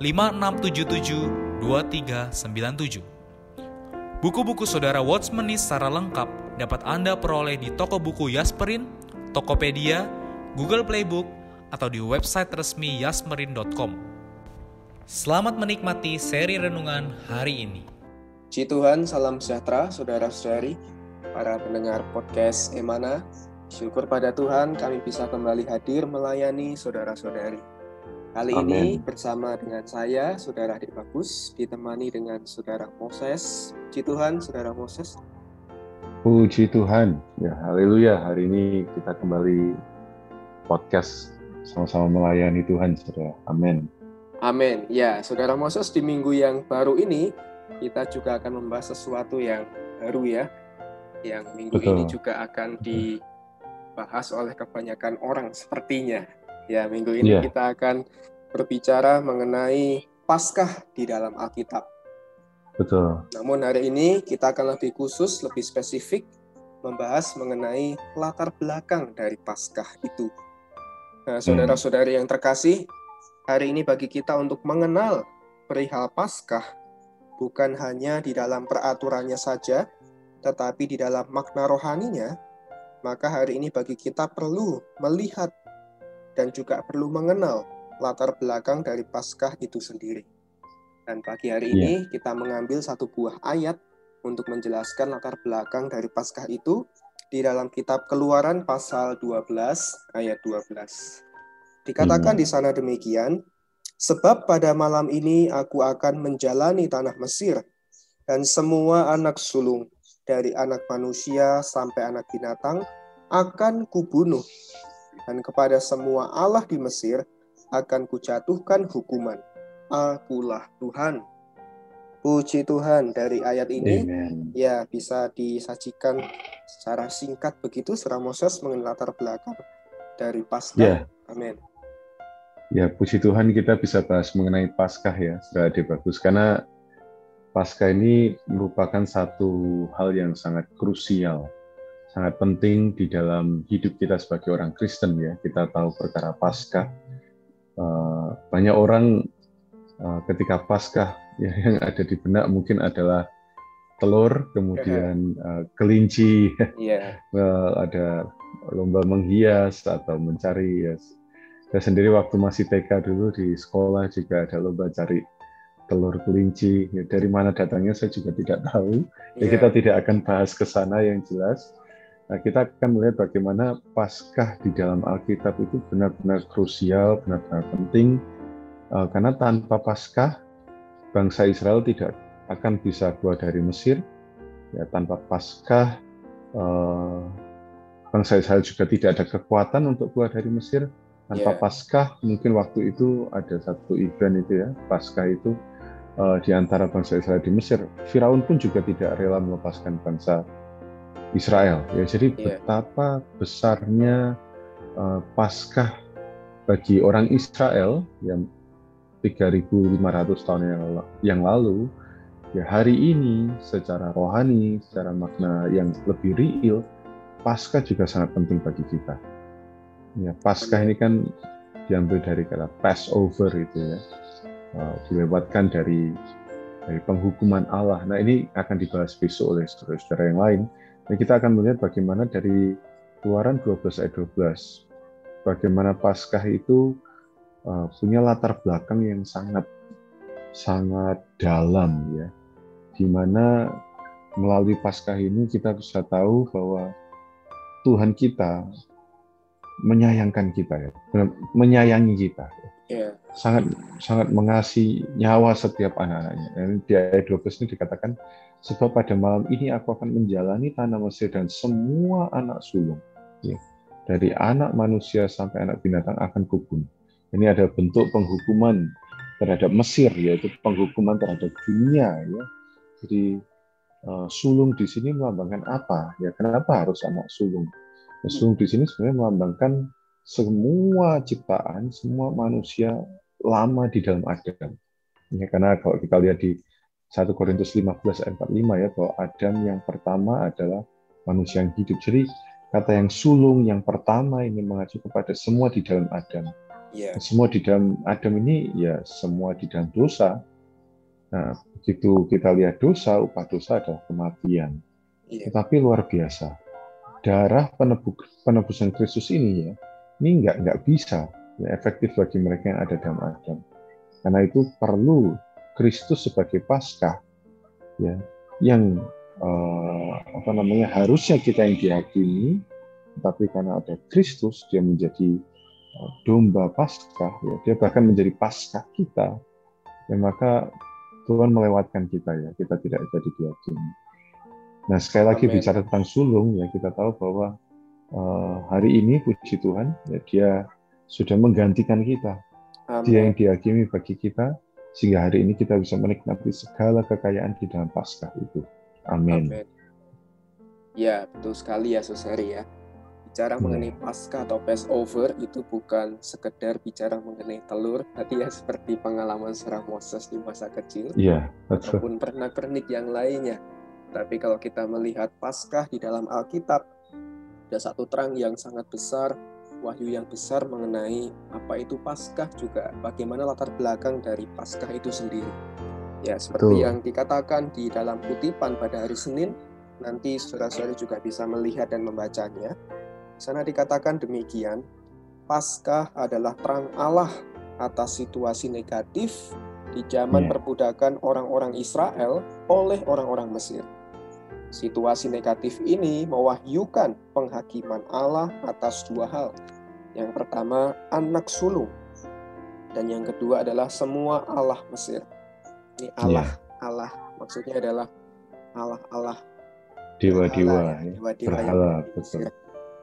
5677 2397. Buku-buku saudara Watchmeni secara lengkap dapat Anda peroleh di toko buku Yasmerin, Tokopedia, Google Playbook, atau di website resmi yasmerin.com. Selamat menikmati seri renungan hari ini. Puji Tuhan, salam sejahtera saudara-saudari, para pendengar podcast Emana. Syukur pada Tuhan kami bisa kembali hadir melayani saudara-saudari. Kali Amen. ini bersama dengan saya, Saudara Adik Bagus, ditemani dengan Saudara Moses. Puji Tuhan, Saudara Moses. Puji Tuhan, ya haleluya. Hari ini kita kembali podcast sama-sama melayani Tuhan, Saudara. Amin. Amin. Ya, Saudara Moses, di minggu yang baru ini, kita juga akan membahas sesuatu yang baru ya. Yang minggu Betul. ini juga akan dibahas oleh kebanyakan orang sepertinya Ya, minggu ini yeah. kita akan berbicara mengenai Paskah di dalam Alkitab. Betul. Namun hari ini kita akan lebih khusus, lebih spesifik membahas mengenai latar belakang dari Paskah itu. Nah, saudara-saudari yang terkasih, hari ini bagi kita untuk mengenal perihal Paskah bukan hanya di dalam peraturannya saja, tetapi di dalam makna rohaninya, maka hari ini bagi kita perlu melihat dan juga perlu mengenal latar belakang dari Paskah itu sendiri. Dan pagi hari ini yeah. kita mengambil satu buah ayat untuk menjelaskan latar belakang dari Paskah itu di dalam kitab Keluaran pasal 12 ayat 12. Dikatakan hmm. di sana demikian, sebab pada malam ini aku akan menjalani tanah Mesir dan semua anak sulung dari anak manusia sampai anak binatang akan kubunuh dan kepada semua Allah di Mesir akan kujatuhkan hukuman. Akulah Tuhan. Puji Tuhan dari ayat ini Amen. ya bisa disajikan secara singkat begitu secara Moses mengenai latar belakang dari Paskah. Ya. Amin. Ya, puji Tuhan kita bisa bahas mengenai Paskah ya, sudah bagus karena Paskah ini merupakan satu hal yang sangat krusial sangat penting di dalam hidup kita sebagai orang Kristen ya. Kita tahu perkara Paskah. Uh, banyak orang uh, ketika Paskah ya, yang ada di benak mungkin adalah telur, kemudian uh, kelinci, yeah. well, ada lomba menghias atau mencari ya. Saya sendiri waktu masih TK dulu di sekolah juga ada lomba cari telur kelinci. Ya, dari mana datangnya saya juga tidak tahu. Ya, yeah. kita tidak akan bahas ke sana yang jelas. Nah, kita akan melihat bagaimana Paskah di dalam Alkitab itu benar-benar krusial, benar-benar penting, uh, karena tanpa Paskah bangsa Israel tidak akan bisa keluar dari Mesir. Ya, tanpa Paskah uh, bangsa Israel juga tidak ada kekuatan untuk keluar dari Mesir. Tanpa yeah. Paskah mungkin waktu itu ada satu event itu ya, Paskah itu uh, di antara bangsa Israel di Mesir. Firaun pun juga tidak rela melepaskan bangsa Israel. Ya, jadi yeah. betapa besarnya uh, Paskah bagi orang Israel yang 3.500 tahun yang, yang lalu, ya hari ini secara rohani, secara makna yang lebih real, Paskah juga sangat penting bagi kita. Ya, Paskah ini kan diambil dari kata Passover itu ya, uh, dilewatkan dari dari penghukuman Allah. Nah ini akan dibahas besok oleh saudara-saudara yang lain. Nah, kita akan melihat bagaimana dari Keluaran 12 ayat 12, bagaimana Paskah itu uh, punya latar belakang yang sangat sangat dalam ya, di mana melalui Paskah ini kita bisa tahu bahwa Tuhan kita menyayangkan kita ya, menyayangi kita. Yeah. Sangat sangat mengasihi nyawa setiap anak-anaknya. Dan di ayat 12 ini dikatakan, sebab pada malam ini aku akan menjalani tanah Mesir dan semua anak sulung. Ya. Dari anak manusia sampai anak binatang akan kubunuh. Ini ada bentuk penghukuman terhadap Mesir, yaitu penghukuman terhadap dunia. Ya. Jadi uh, sulung di sini melambangkan apa? Ya kenapa harus anak sulung? Sulung di sini sebenarnya melambangkan semua ciptaan, semua manusia lama di dalam Adam. Ya, karena kalau kita lihat di 1 Korintus 15 ayat 45 ya, bahwa Adam yang pertama adalah manusia yang hidup. Jadi kata yang sulung yang pertama ini mengacu kepada semua di dalam Adam. Yeah. Semua di dalam Adam ini ya semua di dalam dosa. Nah, begitu kita lihat dosa, upah dosa adalah kematian. Yeah. Tetapi luar biasa darah penebus, penebusan Kristus ini ya, ini nggak nggak bisa ya, efektif bagi mereka yang ada dalam Adam. Karena itu perlu Kristus sebagai Paskah ya, yang uh, apa namanya harusnya kita yang dihakimi, tapi karena ada Kristus dia menjadi uh, domba Paskah ya, dia bahkan menjadi Paskah kita. Ya maka Tuhan melewatkan kita ya, kita tidak jadi dihakimi. Nah, sekali lagi Amen. bicara tentang sulung, ya kita tahu bahwa hari ini puji Tuhan, ya dia sudah menggantikan kita. Amen. Dia yang dihakimi bagi kita, sehingga hari ini kita bisa menikmati segala kekayaan di dalam Paskah itu. Amin. Ya, betul sekali ya, Suseri ya. Bicara hmm. mengenai Paskah atau Passover itu bukan sekedar bicara mengenai telur, tapi ya seperti pengalaman seorang Moses di masa kecil, ya, ataupun pernak-pernik yang lainnya tapi kalau kita melihat Paskah di dalam Alkitab, ada satu terang yang sangat besar, wahyu yang besar mengenai apa itu Paskah juga, bagaimana latar belakang dari Paskah itu sendiri. Ya, seperti Tuh. yang dikatakan di dalam kutipan pada hari Senin, nanti saudara-saudari juga bisa melihat dan membacanya. Di sana dikatakan demikian, Paskah adalah terang Allah atas situasi negatif di zaman yeah. perbudakan orang-orang Israel oleh orang-orang Mesir. Situasi negatif ini mewahyukan penghakiman Allah atas dua hal. Yang pertama, anak sulung. Dan yang kedua adalah semua Allah Mesir. Ini Allah, yeah. Allah. Maksudnya adalah Allah-Allah. Dewa-dewa. Ya. Dewa-dewa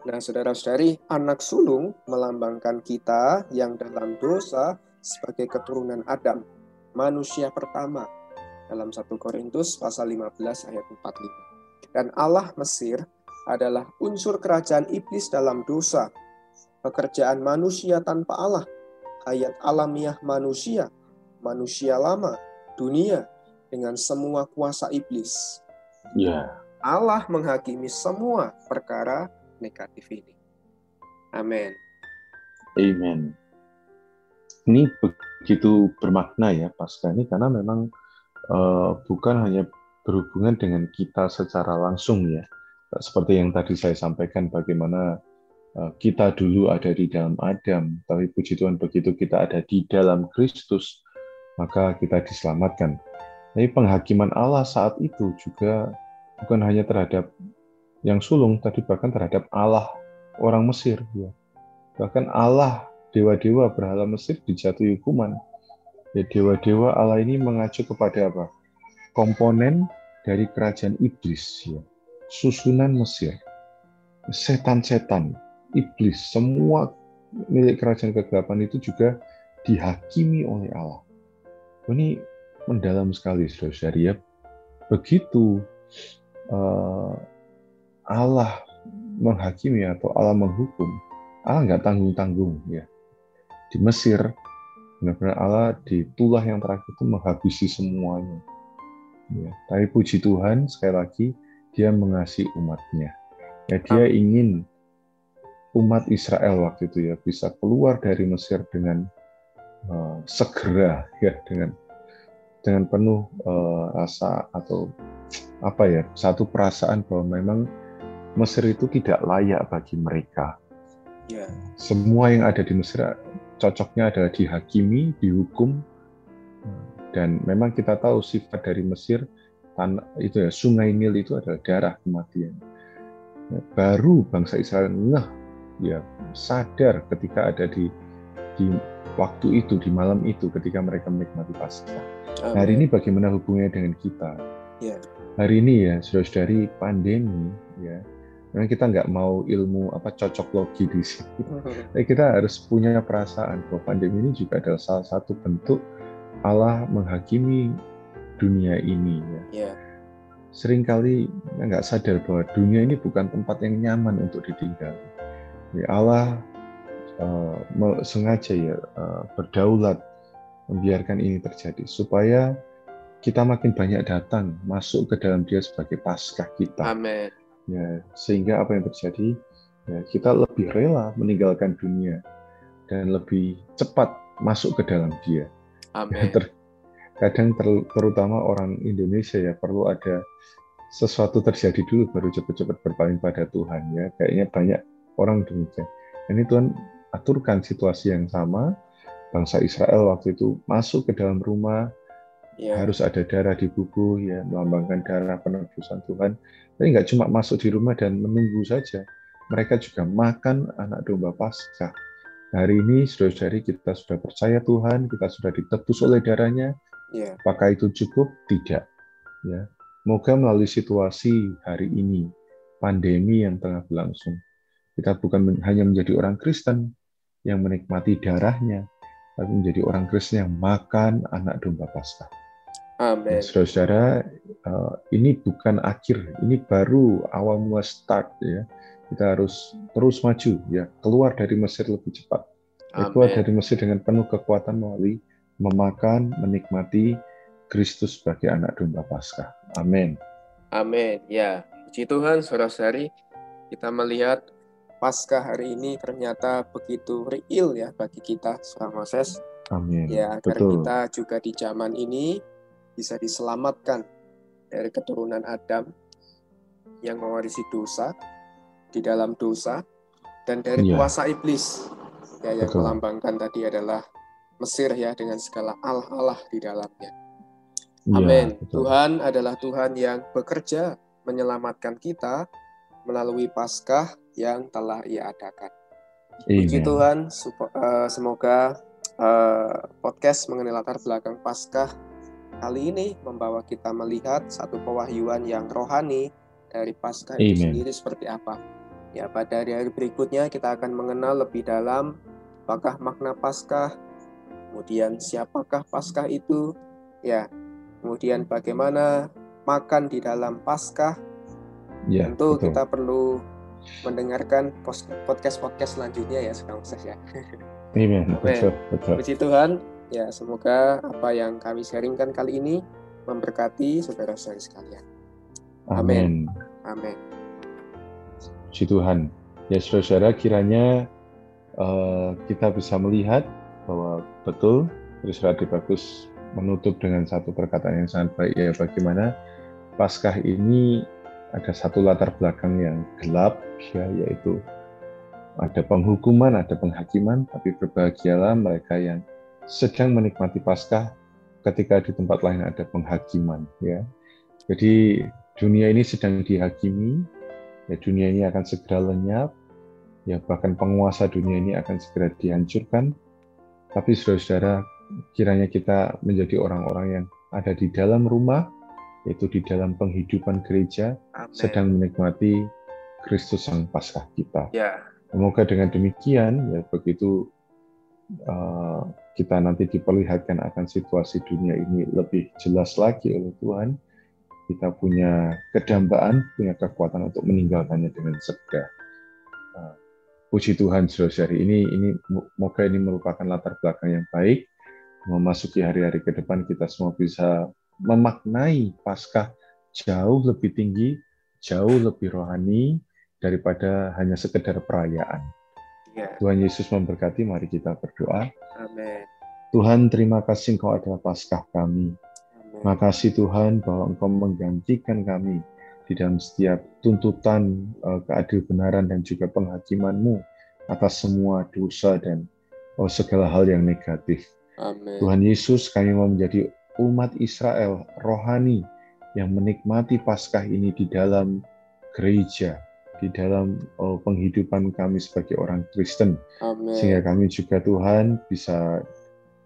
Nah, saudara-saudari, anak sulung melambangkan kita yang dalam dosa sebagai keturunan Adam, manusia pertama. Dalam 1 Korintus pasal 15 ayat 45 dan Allah Mesir adalah unsur kerajaan iblis dalam dosa, pekerjaan manusia tanpa Allah, hayat alamiah manusia, manusia lama, dunia, dengan semua kuasa iblis. Ya. Allah menghakimi semua perkara negatif ini. Amin. Amen. Ini begitu bermakna ya pasca ini karena memang uh, bukan hanya berhubungan dengan kita secara langsung ya. Seperti yang tadi saya sampaikan bagaimana eh, kita dulu ada di dalam Adam, tapi puji Tuhan begitu kita ada di dalam Kristus, maka kita diselamatkan. Tapi penghakiman Allah saat itu juga bukan hanya terhadap yang sulung, tadi bahkan terhadap Allah orang Mesir. Ya. Bahkan Allah, dewa-dewa berhala Mesir dijatuhi hukuman. Ya, dewa-dewa Allah ini mengacu kepada apa? komponen dari kerajaan iblis ya. Susunan Mesir. Setan-setan, iblis, semua milik kerajaan kegelapan itu juga dihakimi oleh Allah. Ini mendalam sekali saudara ya. Begitu uh, Allah menghakimi atau Allah menghukum, Allah nggak tanggung-tanggung ya. Di Mesir, benar-benar Allah di tulah yang terakhir itu menghabisi semuanya. Ya, tapi puji Tuhan sekali lagi dia mengasihi umatnya. Ya, dia ingin umat Israel waktu itu ya bisa keluar dari Mesir dengan uh, segera ya dengan dengan penuh uh, rasa atau apa ya satu perasaan bahwa memang Mesir itu tidak layak bagi mereka. Yeah. Semua yang ada di Mesir cocoknya adalah dihakimi, dihukum Dan memang kita tahu sifat dari Mesir tanah itu ya sungai Nil itu adalah darah kematian. Baru bangsa Israel ngeh ya sadar ketika ada di di waktu itu di malam itu ketika mereka menikmati Paskah. Hari ini bagaimana hubungannya dengan kita? Ya. Hari ini ya saudara-saudari pandemi ya Memang kita nggak mau ilmu apa cocok logi di sini. Tapi kita harus punya perasaan bahwa pandemi ini juga adalah salah satu bentuk Allah menghakimi dunia ini. Ya. Yeah. Seringkali nggak sadar bahwa dunia ini bukan tempat yang nyaman untuk ditinggal. Ya, Allah uh, sengaja ya uh, berdaulat membiarkan ini terjadi supaya kita makin banyak datang masuk ke dalam Dia sebagai paskah kita. Amin ya sehingga apa yang terjadi ya, kita lebih rela meninggalkan dunia dan lebih cepat masuk ke dalam dia Amin. Ter, kadang ter, terutama orang Indonesia ya perlu ada sesuatu terjadi dulu baru cepat-cepat berpaling pada Tuhan ya. Kayaknya banyak orang demikian. Ini Tuhan aturkan situasi yang sama. Bangsa Israel waktu itu masuk ke dalam rumah ya. harus ada darah di buku ya melambangkan darah penebusan Tuhan. Tapi nggak cuma masuk di rumah dan menunggu saja mereka juga makan anak domba Paskah hari ini saudara-saudari kita sudah percaya Tuhan kita sudah ditebus oleh darahnya ya. apakah itu cukup tidak ya Moga melalui situasi hari ini, pandemi yang tengah berlangsung, kita bukan hanya menjadi orang Kristen yang menikmati darahnya, tapi menjadi orang Kristen yang makan anak domba Paskah. Amin. Saudara-saudara, uh, ini bukan akhir, ini baru awal mula start ya. Kita harus terus maju ya, keluar dari Mesir lebih cepat. Ya, keluar dari Mesir dengan penuh kekuatan melalui memakan, menikmati Kristus sebagai anak domba Paskah. Amin. Amin. Ya, puji Tuhan, saudara-saudari, kita melihat Paskah hari ini ternyata begitu real ya bagi kita, seorang Moses. Amin. Ya, agar Betul. kita juga di zaman ini bisa diselamatkan dari keturunan Adam yang mewarisi dosa di dalam dosa dan dari yeah. kuasa iblis ya yang Betul. melambangkan tadi adalah Mesir ya dengan segala Allah-Allah di dalamnya. Yeah, Amin. Tuhan adalah Tuhan yang bekerja menyelamatkan kita melalui Paskah yang telah Ia adakan. Puji Tuhan, eh, semoga uh, podcast mengenai latar belakang Paskah kali ini membawa kita melihat satu pewahyuan yang rohani dari Paskah itu sendiri seperti apa. Ya, pada hari-hari berikutnya kita akan mengenal lebih dalam apakah makna Paskah, kemudian siapakah Paskah itu, ya, kemudian bagaimana makan di dalam Paskah. Ya, Tentu betul. kita perlu mendengarkan podcast-podcast selanjutnya ya, sekarang ya. Amen. Betul, betul. Puji Tuhan, Ya, semoga apa yang kami sharingkan kali ini memberkati saudara-saudari sekalian. Amin. Amin. Puji Tuhan. Ya, saudara-saudara, kiranya uh, kita bisa melihat bahwa betul Trisrati Bagus menutup dengan satu perkataan yang sangat baik ya bagaimana Paskah ini ada satu latar belakang yang gelap ya yaitu ada penghukuman, ada penghakiman, tapi berbahagialah mereka yang sedang menikmati Paskah ketika di tempat lain ada penghakiman ya. Jadi dunia ini sedang dihakimi, ya dunia ini akan segera lenyap, ya bahkan penguasa dunia ini akan segera dihancurkan. Tapi saudara-saudara, kiranya kita menjadi orang-orang yang ada di dalam rumah, yaitu di dalam penghidupan gereja, Amen. sedang menikmati Kristus Sang Paskah kita. Ya. Semoga dengan demikian, ya begitu uh, kita nanti diperlihatkan akan situasi dunia ini lebih jelas lagi oleh Tuhan, kita punya kedambaan, punya kekuatan untuk meninggalkannya dengan segera. Uh, puji Tuhan, saudara ini ini moga ini merupakan latar belakang yang baik memasuki hari-hari ke depan kita semua bisa memaknai Paskah jauh lebih tinggi, jauh lebih rohani daripada hanya sekedar perayaan. Ya. Tuhan Yesus memberkati, mari kita berdoa. Amin. Tuhan, terima kasih Engkau adalah Paskah kami. Terima kasih Tuhan bahwa Engkau menggantikan kami di dalam setiap tuntutan uh, keadil benaran dan juga penghakiman-Mu atas semua dosa dan oh, segala hal yang negatif. Amen. Tuhan Yesus, kami mau menjadi umat Israel rohani yang menikmati Paskah ini di dalam gereja, di dalam oh, penghidupan kami sebagai orang Kristen. Amin. Sehingga kami juga Tuhan bisa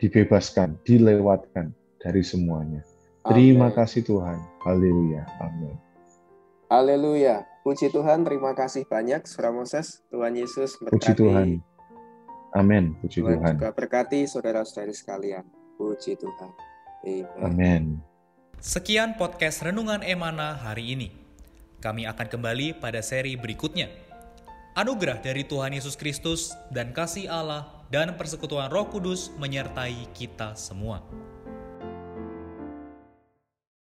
dibebaskan, dilewatkan dari semuanya. Terima Amin. kasih Tuhan. Haleluya. Amin. Haleluya. Puji Tuhan, terima kasih banyak Saudara Moses. Tuhan Yesus berkati. Puji Tuhan. Amin. Puji Tuhan Tuhan. juga berkati saudara-saudari sekalian. Puji Tuhan. Amin. Sekian podcast Renungan Emana hari ini. Kami akan kembali pada seri berikutnya. Anugerah dari Tuhan Yesus Kristus dan kasih Allah dan persekutuan Roh Kudus menyertai kita semua.